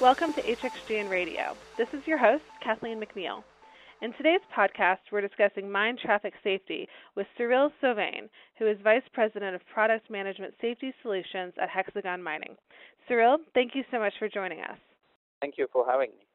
Welcome to HXGN Radio. This is your host, Kathleen McNeil. In today's podcast, we're discussing mine traffic safety with Cyril Sauvain, who is Vice President of Product Management Safety Solutions at Hexagon Mining. Cyril, thank you so much for joining us. Thank you for having me.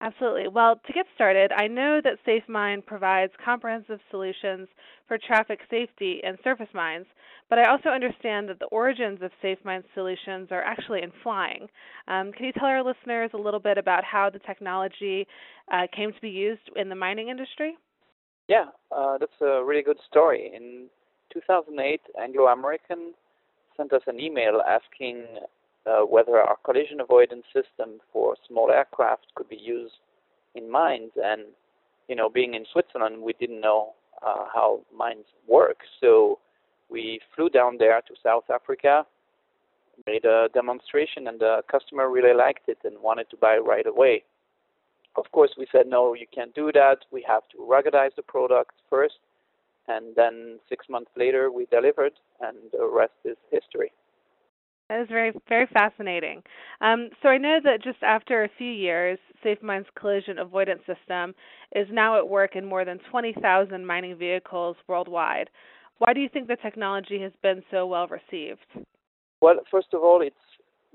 Absolutely. Well, to get started, I know that SafeMine provides comprehensive solutions for traffic safety in surface mines, but I also understand that the origins of SafeMine solutions are actually in flying. Um, can you tell our listeners a little bit about how the technology uh, came to be used in the mining industry? Yeah, uh, that's a really good story. In 2008, Anglo American sent us an email asking uh, whether our collision avoidance system for small aircraft could be used in mines. And you know, being in Switzerland, we didn't know uh, how mines work, so we flew down there to South Africa, made a demonstration, and the customer really liked it and wanted to buy right away. Of course, we said no, you can't do that. We have to ruggedize the product first, and then six months later, we delivered, and the rest is history. That is very, very fascinating. Um, so I know that just after a few years, SafeMine's collision avoidance system is now at work in more than 20,000 mining vehicles worldwide. Why do you think the technology has been so well received? Well, first of all, it's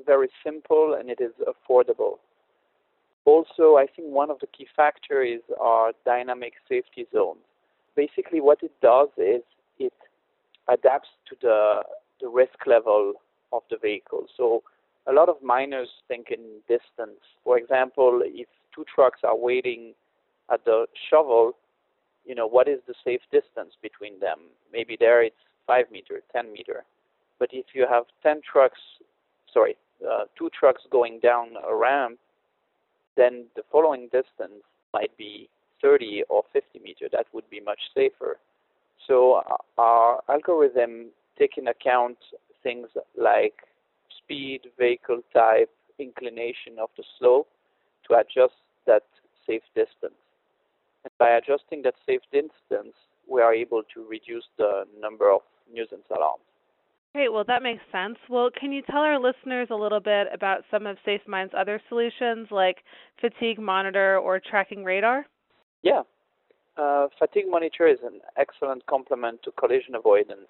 very simple and it is affordable. Also, I think one of the key factors is our dynamic safety zones. Basically, what it does is it adapts to the, the risk level of the vehicle. So a lot of miners think in distance. For example, if two trucks are waiting at the shovel, you know, what is the safe distance between them? Maybe there it's 5 meter, 10 meter. But if you have 10 trucks, sorry, uh, two trucks going down a ramp, then the following distance might be 30 or 50 meter. That would be much safer. So uh, our algorithm take in account things like speed, vehicle type, inclination of the slope to adjust that safe distance. And by adjusting that safe distance, we are able to reduce the number of nuisance alarms. Great, well, that makes sense. Well, can you tell our listeners a little bit about some of SafeMine's other solutions like fatigue monitor or tracking radar? Yeah. Uh, fatigue monitor is an excellent complement to collision avoidance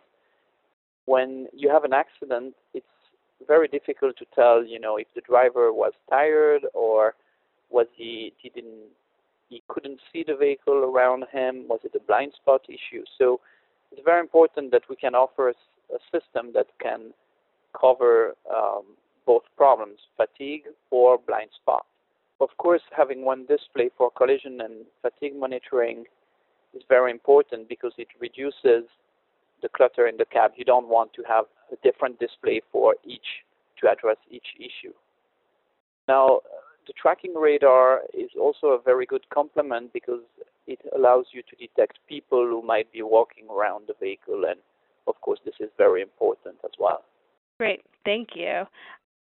when you have an accident, it's very difficult to tell, you know, if the driver was tired or was he he didn't he couldn't see the vehicle around him. Was it a blind spot issue? So it's very important that we can offer a, a system that can cover um, both problems, fatigue or blind spot. Of course, having one display for collision and fatigue monitoring is very important because it reduces the clutter in the cab. You don't want to have a different display for each to address each issue. Now, the tracking radar is also a very good complement because it allows you to detect people who might be walking around the vehicle, and of course, this is very important as well. Great, thank you.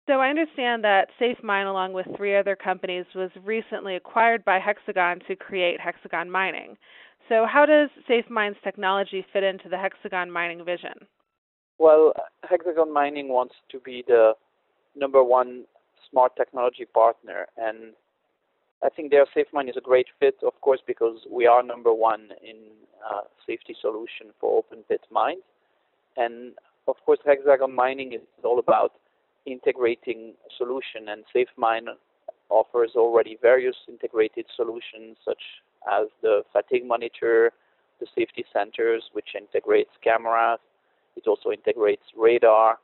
So I understand that SafeMine, along with three other companies, was recently acquired by Hexagon to create Hexagon Mining. So, how does SafeMine's technology fit into the Hexagon Mining vision? Well, Hexagon Mining wants to be the number one smart technology partner, and I think their SafeMine is a great fit, of course, because we are number one in uh, safety solution for open pit mines, and of course, Hexagon Mining is all about integrating solution, and SafeMine offers already various integrated solutions such as the fatigue monitor, the safety centers, which integrates cameras. It also integrates radar.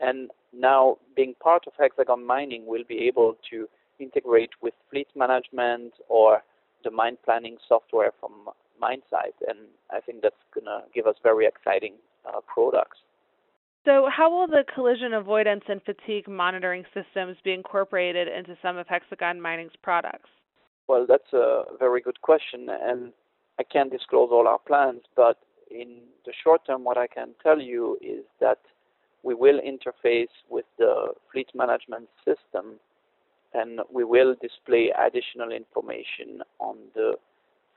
And now, being part of Hexagon Mining, we'll be able to integrate with fleet management or the mine planning software from MineSight. And I think that's going to give us very exciting uh, products. So, how will the collision avoidance and fatigue monitoring systems be incorporated into some of Hexagon Mining's products? Well, that's a very good question, and I can't disclose all our plans, but in the short term, what I can tell you is that we will interface with the fleet management system and we will display additional information on the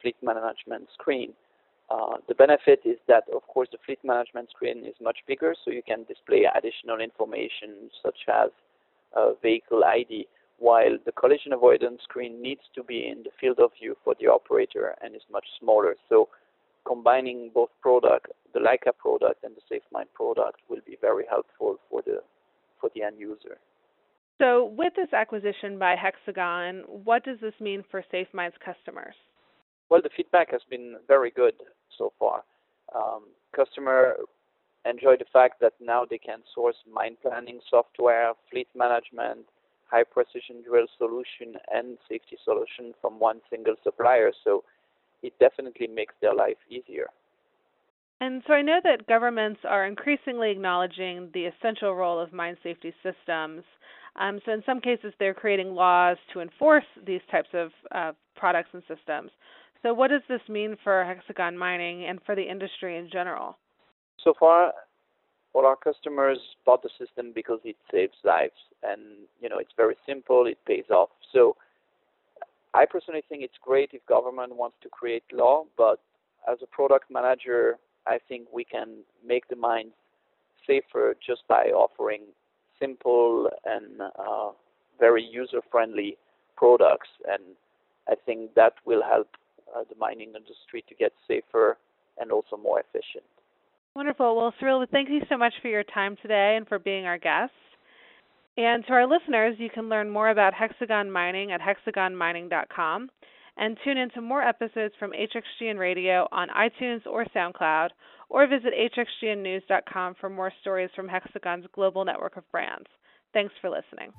fleet management screen. Uh, the benefit is that, of course, the fleet management screen is much bigger, so you can display additional information such as vehicle ID while the collision avoidance screen needs to be in the field of view for the operator and is much smaller. So combining both product, the Leica product and the SafeMine product will be very helpful for the for the end user. So with this acquisition by Hexagon, what does this mean for SafeMine's customers? Well, the feedback has been very good so far. Um, customer enjoy the fact that now they can source mine planning software, fleet management, high precision drill solution, and safety solution from one single supplier. So it definitely makes their life easier. And so I know that governments are increasingly acknowledging the essential role of mine safety systems. Um, so in some cases, they're creating laws to enforce these types of uh, products and systems. So what does this mean for Hexagon Mining and for the industry in general? So far, all our customers bought the system because it saves lives, and you know it's very simple. It pays off. So I personally think it's great if government wants to create law, but as a product manager, I think we can make the mines safer just by offering simple and uh, very user-friendly products, and I think that will help uh, the mining industry to get safer and also more efficient. Wonderful. Well, Cyril, thank you so much for your time today and for being our guest. And to our listeners, you can learn more about Hexagon Mining at hexagonmining.com and tune in to more episodes from HXGN Radio on iTunes or SoundCloud, or visit hxgnnews.com for more stories from Hexagon's global network of brands. Thanks for listening.